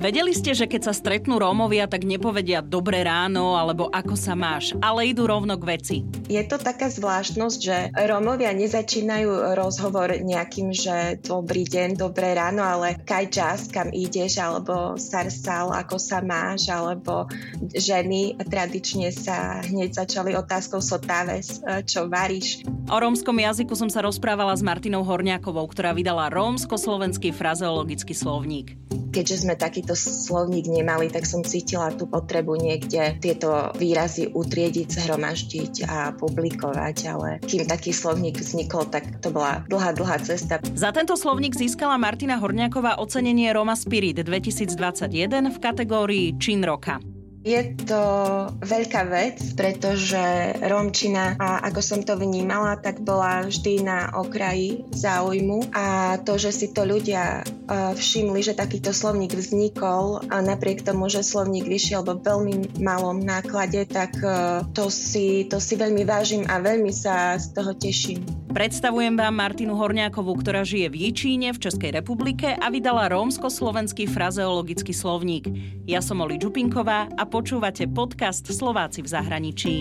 Vedeli ste, že keď sa stretnú Rómovia, tak nepovedia dobré ráno alebo ako sa máš, ale idú rovno k veci. Je to taká zvláštnosť, že Rómovia nezačínajú rozhovor nejakým, že dobrý deň, dobré ráno, ale kaj čas, kam ideš, alebo sarsal, ako sa máš, alebo ženy tradične sa hneď začali otázkou sotáves, čo varíš. O rómskom jazyku som sa rozprávala s Martinou Horniakovou, ktorá vydala rómsko-slovenský frazeologický slovník keďže sme takýto slovník nemali, tak som cítila tú potrebu niekde tieto výrazy utriediť, zhromaždiť a publikovať, ale kým taký slovník vznikol, tak to bola dlhá, dlhá cesta. Za tento slovník získala Martina Horňáková ocenenie Roma Spirit 2021 v kategórii Čin roka. Je to veľká vec, pretože Romčina, a ako som to vnímala, tak bola vždy na okraji záujmu a to, že si to ľudia všimli, že takýto slovník vznikol a napriek tomu, že slovník vyšiel vo veľmi malom náklade, tak to si, to si veľmi vážim a veľmi sa z toho teším. Predstavujem vám Martinu Horňákovú, ktorá žije v Jičíne v Českej republike a vydala rómsko-slovenský frazeologický slovník. Ja som Oli Čupinková a počúvate podcast Slováci v zahraničí.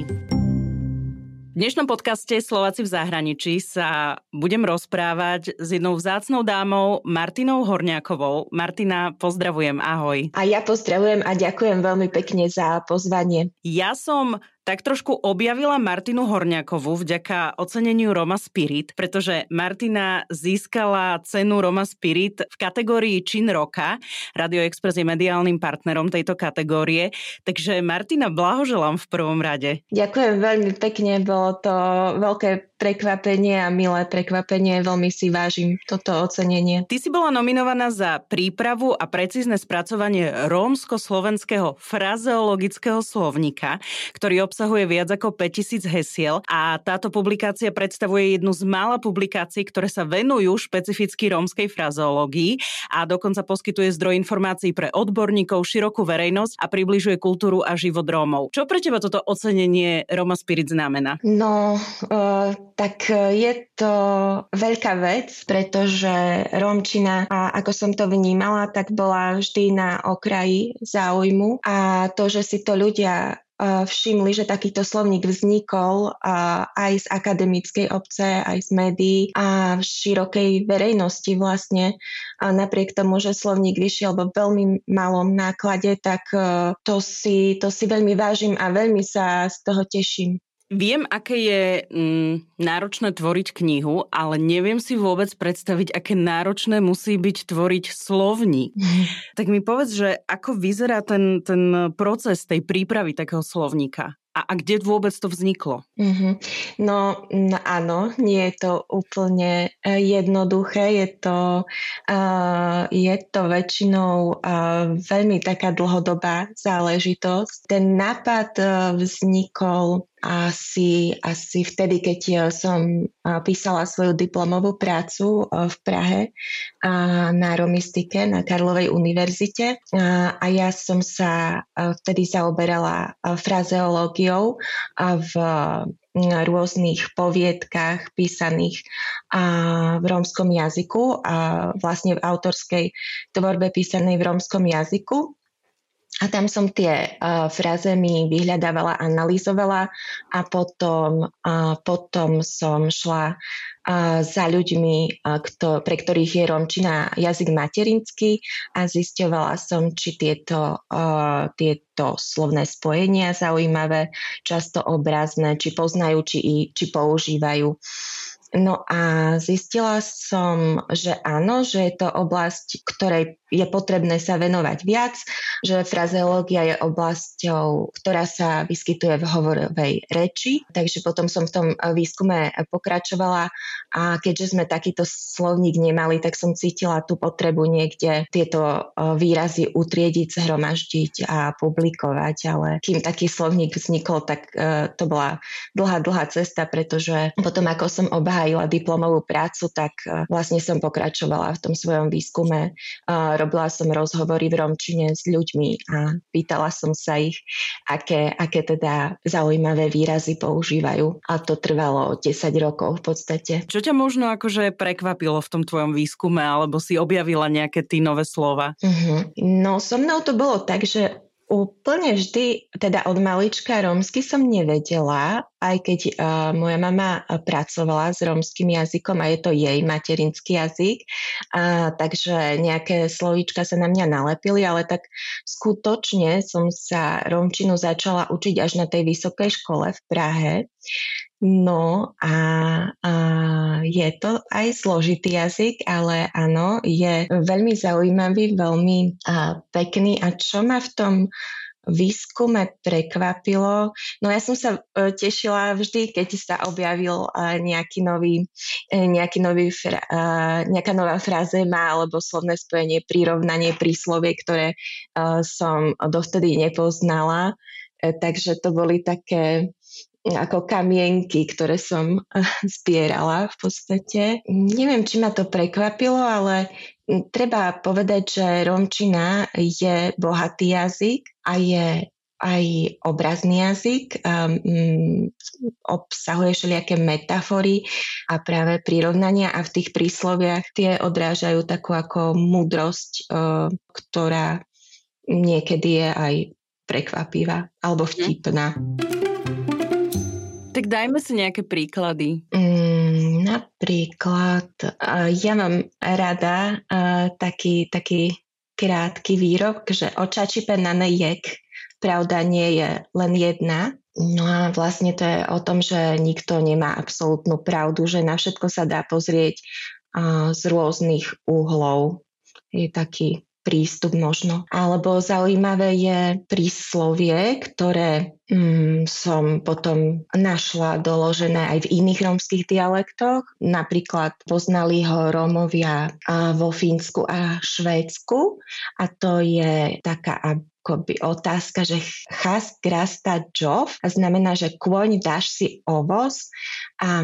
V dnešnom podcaste Slováci v zahraničí sa budem rozprávať s jednou vzácnou dámou Martinou Horňákovou. Martina, pozdravujem, ahoj. A ja pozdravujem a ďakujem veľmi pekne za pozvanie. Ja som tak trošku objavila Martinu Horňakovú vďaka oceneniu Roma Spirit, pretože Martina získala cenu Roma Spirit v kategórii Čin roka. Radio Express je mediálnym partnerom tejto kategórie. Takže Martina, blahoželám v prvom rade. Ďakujem veľmi pekne, bolo to veľké prekvapenie a milé prekvapenie. Veľmi si vážim toto ocenenie. Ty si bola nominovaná za prípravu a precízne spracovanie rómsko-slovenského frazeologického slovníka, ktorý obsahuje viac ako 5000 hesiel a táto publikácia predstavuje jednu z mála publikácií, ktoré sa venujú špecificky rómskej frazeológii a dokonca poskytuje zdroj informácií pre odborníkov, širokú verejnosť a približuje kultúru a život Rómov. Čo pre teba toto ocenenie Roma Spirit znamená? No, uh, tak je to veľká vec, pretože Romčina, a ako som to vnímala, tak bola vždy na okraji záujmu a to, že si to ľudia všimli, že takýto slovník vznikol aj z akademickej obce, aj z médií a v širokej verejnosti vlastne. A napriek tomu, že slovník vyšiel vo veľmi malom náklade, tak e, to si, to si veľmi vážim a veľmi sa z toho teším. Viem, aké je mm, náročné tvoriť knihu, ale neviem si vôbec predstaviť, aké náročné musí byť tvoriť slovník. Tak mi povedz, že ako vyzerá ten, ten proces tej prípravy takého slovníka? A, a kde vôbec to vzniklo? Mm-hmm. No, no áno, nie je to úplne e, jednoduché, je to, uh, je to väčšinou uh, veľmi taká dlhodobá záležitosť. Ten nápad uh, vznikol asi, asi vtedy, keď ja som písala svoju diplomovú prácu v Prahe na romistike na Karlovej univerzite a ja som sa vtedy zaoberala frazeológiou v rôznych poviedkach písaných v rómskom jazyku a vlastne v autorskej tvorbe písanej v rómskom jazyku. A tam som tie uh, frazemy vyhľadávala, analyzovala a potom, uh, potom som šla uh, za ľuďmi, uh, kto, pre ktorých je romčina jazyk materinský a zisťovala som, či tieto, uh, tieto slovné spojenia zaujímavé, často obrazné, či poznajú, či, či používajú. No a zistila som, že áno, že je to oblasť, ktorej je potrebné sa venovať viac, že frazeológia je oblasťou, ktorá sa vyskytuje v hovorovej reči, takže potom som v tom výskume pokračovala a keďže sme takýto slovník nemali, tak som cítila tú potrebu niekde tieto e, výrazy utriediť, zhromaždiť a publikovať, ale kým taký slovník vznikol, tak e, to bola dlhá, dlhá cesta, pretože potom ako som obhájila hájila diplomovú prácu, tak vlastne som pokračovala v tom svojom výskume. Robila som rozhovory v Romčine s ľuďmi a pýtala som sa ich, aké, aké teda zaujímavé výrazy používajú. A to trvalo 10 rokov v podstate. Čo ťa možno akože prekvapilo v tom tvojom výskume, alebo si objavila nejaké ty nové slova? Uh-huh. No so mnou to bolo tak, že Úplne vždy, teda od malička rómsky som nevedela, aj keď uh, moja mama pracovala s rómskym jazykom a je to jej materinský jazyk, uh, takže nejaké slovíčka sa na mňa nalepili, ale tak skutočne som sa rómčinu začala učiť až na tej vysokej škole v Prahe. No a, a je to aj zložitý jazyk, ale áno, je veľmi zaujímavý, veľmi a, pekný. A čo ma v tom výskume prekvapilo. No ja som sa e, tešila vždy, keď sa objavil e, nejaký nový, e, nejaký nový nejaká nová frázema alebo slovné spojenie, prirovnanie, príslovie, ktoré som dovtedy nepoznala. Takže to boli také ako kamienky, ktoré som eh, zbierala v podstate. Neviem, či ma to prekvapilo, ale treba povedať, že Romčina je bohatý jazyk a je aj obrazný jazyk, um, obsahuje všelijaké metafory a práve prirovnania a v tých prísloviach tie odrážajú takú ako múdrosť, uh, ktorá niekedy je aj prekvapivá alebo vtipná. Mm. Tak dajme si nejaké príklady. Mm, napríklad, uh, ja mám rada uh, taký, taký krátky výrok, že očačipe na nejek, pravda nie je len jedna. No a vlastne to je o tom, že nikto nemá absolútnu pravdu, že na všetko sa dá pozrieť uh, z rôznych uhlov. Je taký prístup možno. Alebo zaujímavé je príslovie, ktoré mm, som potom našla doložené aj v iných rómskych dialektoch. Napríklad poznali ho Rómovia vo Fínsku a Švédsku a to je taká akoby otázka, že chas grasta jov a znamená, že kôň dáš si ovoz a,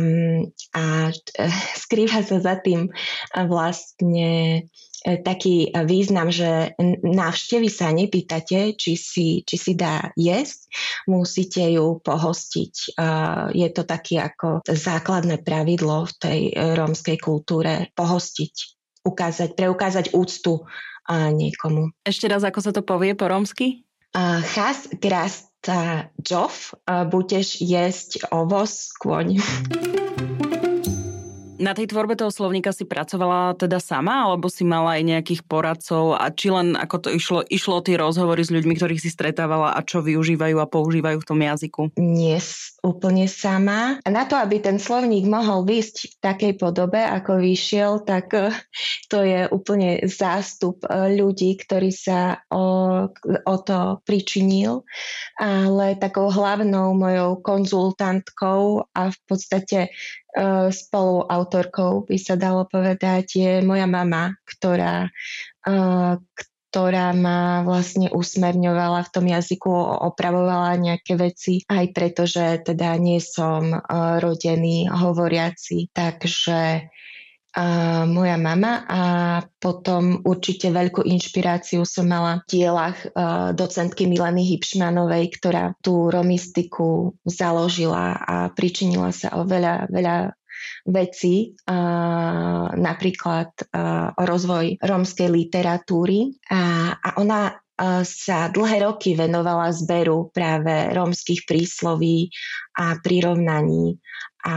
a skrýva sa za tým vlastne E, taký význam, že návštevy sa nepýtate, či si, či si dá jesť, musíte ju pohostiť. Je to taký ako základné pravidlo v tej rómskej kultúre pohostiť, ukázať, preukázať úctu niekomu. Ešte raz, ako sa to povie po rómsky? Chas grasta džov, budeš jesť ovoz kôň. Na tej tvorbe toho slovníka si pracovala teda sama, alebo si mala aj nejakých poradcov a či len ako to išlo, išlo tie rozhovory s ľuďmi, ktorých si stretávala a čo využívajú a používajú v tom jazyku? Nie úplne sama. A na to, aby ten slovník mohol vysť v takej podobe, ako vyšiel, tak eh, to je úplne zástup eh, ľudí, ktorí sa o, o to pričinil. Ale takou hlavnou mojou konzultantkou a v podstate spoluautorkou, by sa dalo povedať, je moja mama, ktorá, uh, ktorá ma vlastne usmerňovala v tom jazyku, opravovala nejaké veci, aj preto, že teda nie som uh, rodený hovoriaci, takže moja mama a potom určite veľkú inšpiráciu som mala v dielach docentky Mileny Hipšmanovej, ktorá tú romistiku založila a pričinila sa o veľa, veľa veci, napríklad o rozvoj rómskej literatúry. A ona sa dlhé roky venovala zberu práve rómskych prísloví a prirovnaní. A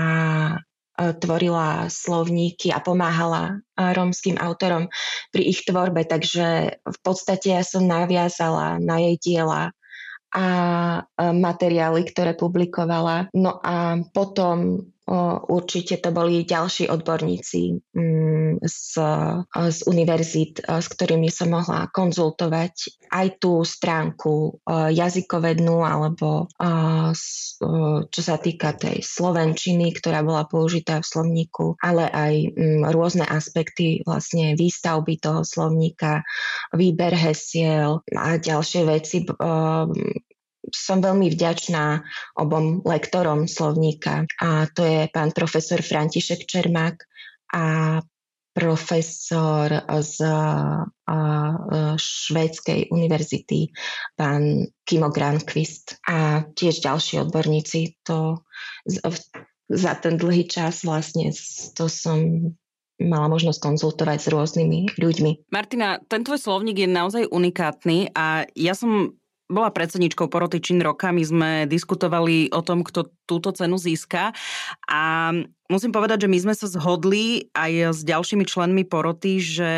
tvorila slovníky a pomáhala rómskym autorom pri ich tvorbe, takže v podstate ja som naviazala na jej diela a materiály, ktoré publikovala. No a potom Určite to boli ďalší odborníci mm, z, z univerzít, s ktorými som mohla konzultovať aj tú stránku jazykovednú alebo čo sa týka tej slovenčiny, ktorá bola použitá v slovníku, ale aj mm, rôzne aspekty vlastne výstavby toho slovníka, výber hesiel a ďalšie veci som veľmi vďačná obom lektorom slovníka a to je pán profesor František Čermák a profesor z švédskej univerzity, pán Kimo Granqvist a tiež ďalší odborníci. To za ten dlhý čas vlastne to som mala možnosť konzultovať s rôznymi ľuďmi. Martina, ten tvoj slovník je naozaj unikátny a ja som bola predsedničkou poroty Čin roka, my sme diskutovali o tom, kto túto cenu získa. A musím povedať, že my sme sa zhodli aj s ďalšími členmi poroty, že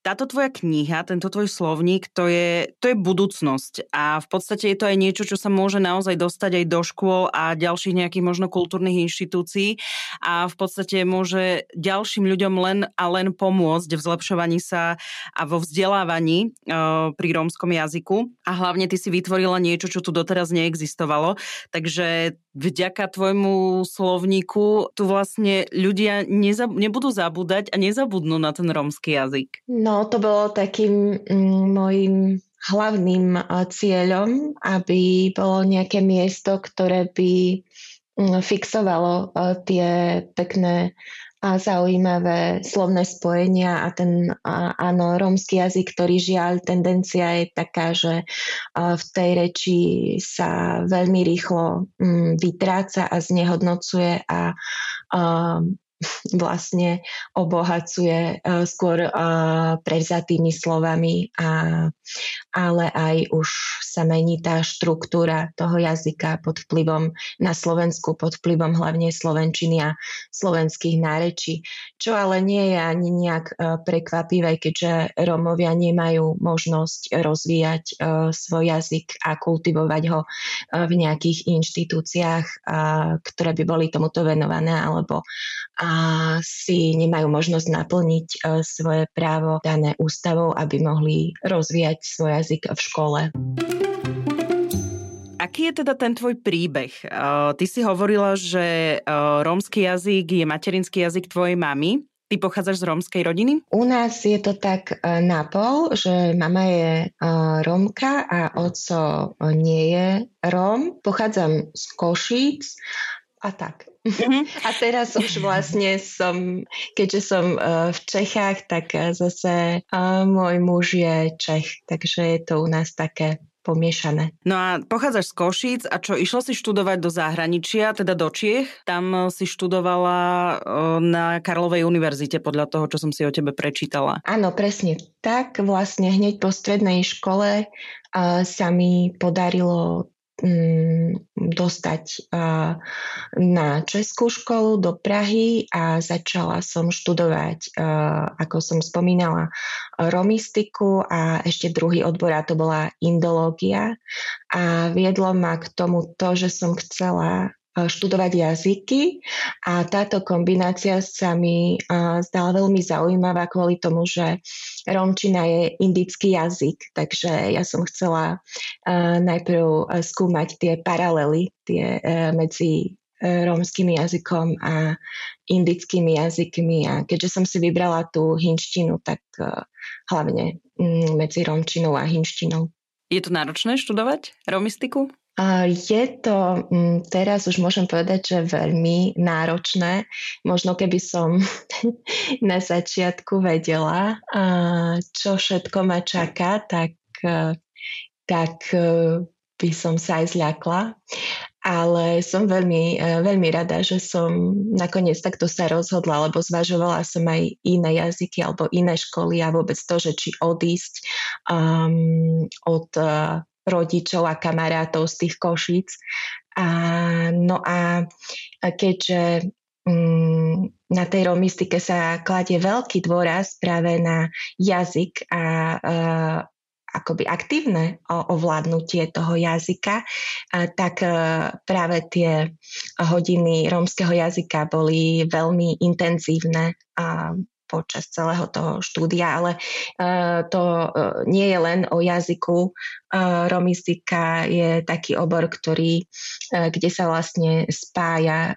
táto tvoja kniha, tento tvoj slovník, to je, to je budúcnosť. A v podstate je to aj niečo, čo sa môže naozaj dostať aj do škôl a ďalších nejakých možno kultúrnych inštitúcií. A v podstate môže ďalším ľuďom len a len pomôcť v zlepšovaní sa a vo vzdelávaní e, pri rómskom jazyku. A hlavne ty si vytvorila niečo, čo tu doteraz neexistovalo, takže vďaka tvojmu slovníku tu vlastne ľudia nezab- nebudú zabúdať a nezabudnú na ten rómsky jazyk. No to bolo takým mm, hlavným cieľom, aby bolo nejaké miesto, ktoré by mm, fixovalo tie pekné a zaujímavé slovné spojenia a ten áno, rómsky jazyk, ktorý žiaľ, tendencia je taká, že v tej reči sa veľmi rýchlo mm, vytráca a znehodnocuje a vlastne obohacuje uh, skôr uh, prevzatými slovami, a, ale aj už sa mení tá štruktúra toho jazyka pod vplyvom na Slovensku, pod vplyvom hlavne slovenčiny a slovenských nárečí, čo ale nie je ani nejak uh, prekvapivé, keďže Rómovia nemajú možnosť rozvíjať svoj jazyk a kultivovať ho v nejakých inštitúciách, ktoré by boli tomuto venované alebo a si nemajú možnosť naplniť e, svoje právo dané ústavou, aby mohli rozvíjať svoj jazyk v škole. Aký je teda ten tvoj príbeh? E, ty si hovorila, že e, rómsky jazyk je materinský jazyk tvojej mamy. Ty pochádzaš z rómskej rodiny? U nás je to tak napol, že mama je rómka a oco nie je róm. Pochádzam z Košíc a tak. Mm-hmm. A teraz už vlastne som, keďže som uh, v Čechách, tak uh, zase uh, môj muž je Čech, takže je to u nás také pomiešané. No a pochádzaš z Košíc a čo, išla si študovať do zahraničia, teda do Čiech? Tam si študovala na Karlovej univerzite podľa toho, čo som si o tebe prečítala. Áno, presne tak. Vlastne hneď po strednej škole sa mi podarilo dostať na Českú školu do Prahy a začala som študovať, ako som spomínala, romistiku a ešte druhý odbor a to bola indológia. A viedlo ma k tomu to, že som chcela študovať jazyky a táto kombinácia sa mi e, zdala veľmi zaujímavá kvôli tomu, že romčina je indický jazyk, takže ja som chcela e, najprv skúmať tie paralely tie medzi rómským jazykom a indickými jazykmi a keďže som si vybrala tú hinštinu, tak hlavne mm, medzi romčinou a hinštinou. Je to náročné študovať romistiku? Je to mm, teraz už môžem povedať, že veľmi náročné. Možno keby som na začiatku vedela, čo všetko ma čaká, tak, tak e, by som sa aj zľakla. Ale som veľmi, e, veľmi rada, že som nakoniec takto sa rozhodla, lebo zvažovala som aj iné jazyky alebo iné školy a vôbec to, že či odísť um, od uh, rodičov a kamarátov z tých Košíc. A, no a keďže um, na tej romistike sa kladie veľký dôraz práve na jazyk a uh, akoby aktívne ovládnutie toho jazyka, tak e, práve tie hodiny rómskeho jazyka boli veľmi intenzívne počas celého toho štúdia, ale uh, to uh, nie je len o jazyku. Uh, romistika je taký obor, ktorý, kde sa vlastne spája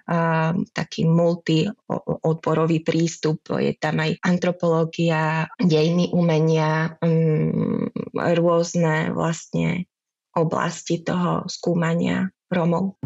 taký multiodborový prístup. Je tam aj antropológia, dejiny umenia, um, rôzne vlastne oblasti toho skúmania Romov.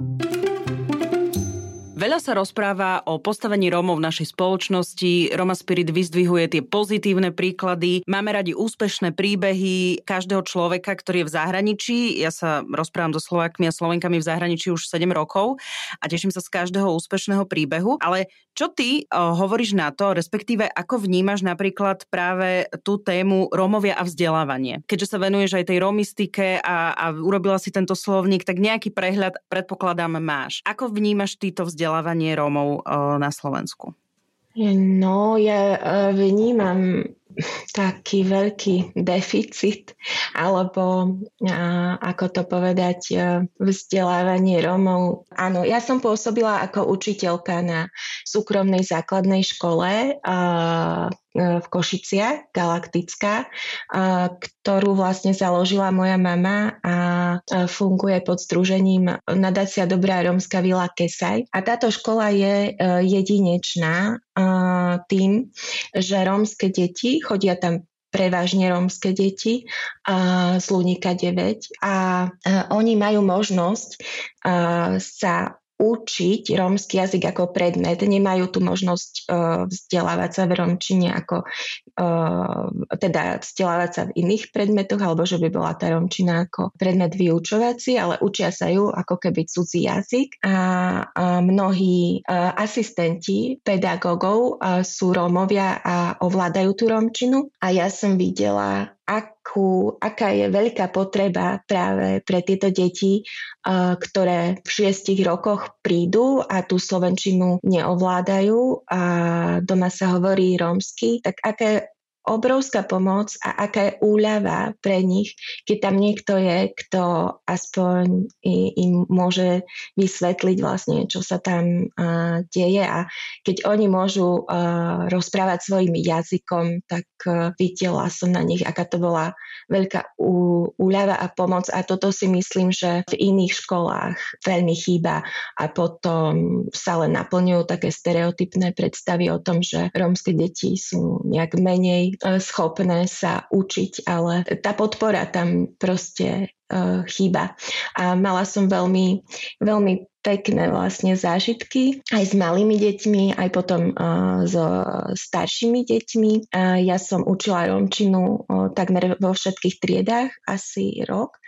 Veľa sa rozpráva o postavení Rómov v našej spoločnosti. Roma Spirit vyzdvihuje tie pozitívne príklady. Máme radi úspešné príbehy každého človeka, ktorý je v zahraničí. Ja sa rozprávam so Slovákmi a Slovenkami v zahraničí už 7 rokov a teším sa z každého úspešného príbehu. Ale čo ty o, hovoríš na to, respektíve ako vnímaš napríklad práve tú tému Rómovia a vzdelávanie? Keďže sa venuješ aj tej romistike a, a urobila si tento slovník, tak nejaký prehľad predpokladám máš. Ako vnímaš týto vzdelávanie? Vzdelávanie Rómov eh, na Slovensku? No, ja eh, vnímam taký veľký deficit, alebo ako to povedať, e, vzdelávanie Rómov. Áno, ja som pôsobila ako učiteľka na súkromnej základnej škole e, v Košiciach, Galaktická, ktorú vlastne založila moja mama a funguje pod združením Nadácia Dobrá rómska Vila Kesaj. A táto škola je e, jedinečná tým, že rómske deti chodia tam prevažne rómske deti a, z Lunika 9 a, a oni majú možnosť a, sa učiť rómsky jazyk ako predmet. Nemajú tu možnosť uh, vzdelávať sa v rómčine ako uh, teda vzdelávať sa v iných predmetoch alebo že by bola tá rómčina ako predmet vyučovací, ale učia sa ju ako keby cudzí jazyk a, mnohí uh, asistenti pedagógov sú Rómovia a ovládajú tú rómčinu a ja som videla akú, aká je veľká potreba práve pre tieto deti, ktoré v šiestich rokoch prídu a tú slovenčinu neovládajú. A doma sa hovorí rómsky, tak aké obrovská pomoc a aká je úľava pre nich, keď tam niekto je, kto aspoň im môže vysvetliť vlastne, čo sa tam uh, deje. A keď oni môžu uh, rozprávať svojim jazykom, tak uh, videla som na nich, aká to bola veľká úľava a pomoc. A toto si myslím, že v iných školách veľmi chýba. A potom sa len naplňujú také stereotypné predstavy o tom, že rómske deti sú nejak menej schopné sa učiť, ale tá podpora tam proste uh, chýba. A mala som veľmi, veľmi pekné vlastne zážitky aj s malými deťmi, aj potom uh, so staršími deťmi. Uh, ja som učila romčinu uh, takmer vo všetkých triedách asi rok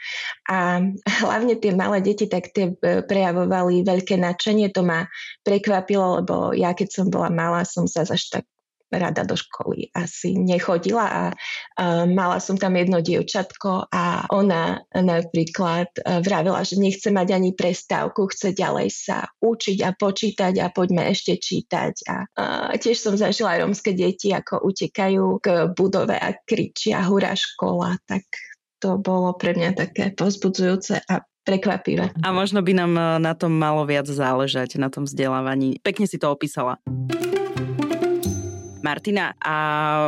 a hlavne tie malé deti tak tie prejavovali veľké nadšenie. To ma prekvapilo, lebo ja keď som bola malá, som sa až tak rada do školy asi nechodila a, a mala som tam jedno dievčatko a ona napríklad e, vravila, že nechce mať ani prestávku, chce ďalej sa učiť a počítať a poďme ešte čítať. A, a tiež som zažila rómske deti, ako utekajú k budove a kričia hurá škola, tak to bolo pre mňa také pozbudzujúce a prekvapivé. A možno by nám e, na tom malo viac záležať, na tom vzdelávaní. Pekne si to opísala. Martina, a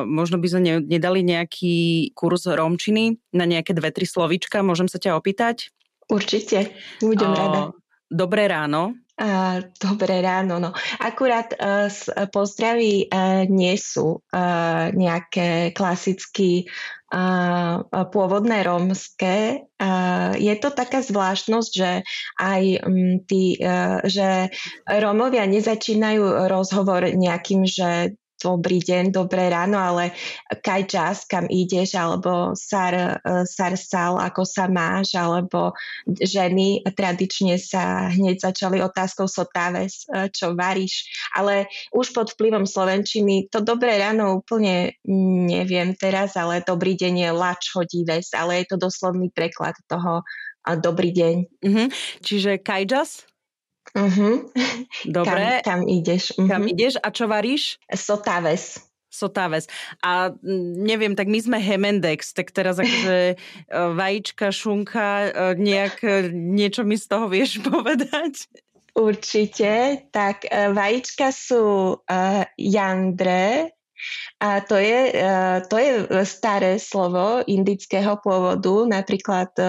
možno by sme nedali nejaký kurz romčiny na nejaké dve, tri slovíčka? Môžem sa ťa opýtať? Určite, budem o, rada. Dobré ráno. Uh, dobré ráno. No. Akurát uh, pozdravy uh, nie sú uh, nejaké klasicky uh, pôvodné rómske. Uh, je to taká zvláštnosť, že aj um, tí, uh, že Rómovia nezačínajú rozhovor nejakým, že dobrý deň, dobré ráno, ale kaj čas, kam ideš, alebo sar, e, sar sal, ako sa máš, alebo ženy tradične sa hneď začali otázkou sotáves, e, čo varíš. Ale už pod vplyvom Slovenčiny to dobré ráno úplne neviem teraz, ale dobrý deň je lač ves, ale je to doslovný preklad toho dobrý deň. Mm-hmm. Čiže kajjas? Uh-huh. Dobre. Kam, kam ideš? Uh-huh. Kam ideš a čo varíš? Sotáves. Sotáves. A neviem, tak my sme Hemendex, tak teraz akože e, vajíčka, šunka, e, nejak e, niečo mi z toho vieš povedať? Určite. Tak vajíčka sú uh, jandre, a to je, e, to je staré slovo indického pôvodu, napríklad e,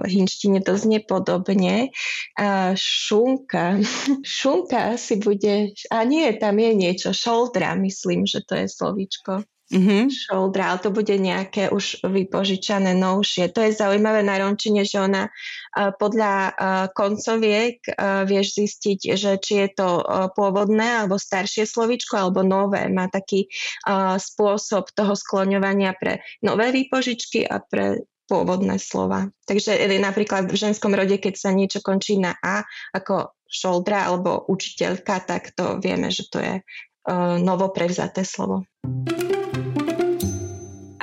v hinštine to znie podobne. A šunka, šunka asi bude, a nie, tam je niečo, šoldra, myslím, že to je slovíčko. Mm-hmm. shoulder, ale to bude nejaké už vypožičané novšie. To je zaujímavé na romčine, že ona uh, podľa uh, koncoviek uh, vieš zistiť, že či je to pôvodné alebo staršie slovíčko alebo nové. Má taký spôsob toho skloňovania pre nové výpožičky a pre pôvodné slova. Takže napríklad v ženskom rode, keď sa niečo končí na A, ako šoldra alebo učiteľka, tak to vieme, že to je novo prevzaté slovo.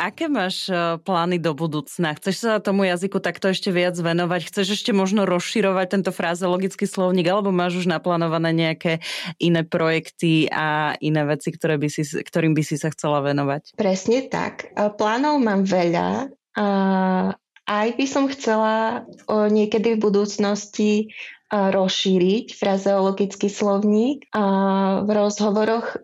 Aké máš e, plány do budúcna? Chceš sa tomu jazyku takto ešte viac venovať? Chceš ešte možno rozširovať tento frazeologický slovník, alebo máš už naplánované nejaké iné projekty a iné veci, ktoré by si, ktorým by si sa chcela venovať? Presne tak. Plánov mám veľa. Aj by som chcela niekedy v budúcnosti rozšíriť frazeologický slovník. A v rozhovoroch e,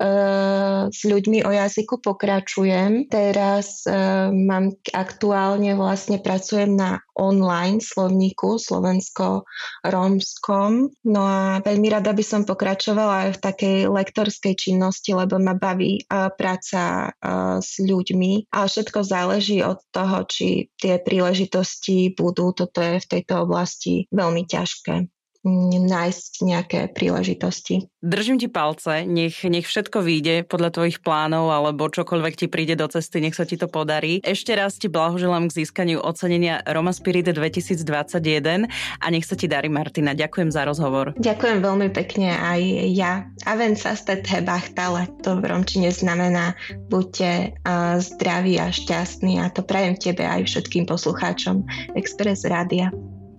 s ľuďmi o jazyku pokračujem. Teraz e, mám aktuálne vlastne pracujem na online slovníku slovensko-rómskom. No a veľmi rada by som pokračovala aj v takej lektorskej činnosti, lebo ma baví e, práca s ľuďmi. A všetko záleží od toho, či tie príležitosti budú. Toto je v tejto oblasti veľmi ťažké nájsť nejaké príležitosti. Držím ti palce, nech, nech všetko vyjde podľa tvojich plánov alebo čokoľvek ti príde do cesty, nech sa ti to podarí. Ešte raz ti blahoželám k získaniu ocenenia Roma Spirit 2021 a nech sa ti darí Martina. Ďakujem za rozhovor. Ďakujem veľmi pekne aj ja. Aven sa ste bachtale, to v romčine znamená buďte uh, zdraví a šťastní a to prajem tebe aj všetkým poslucháčom Express Rádia.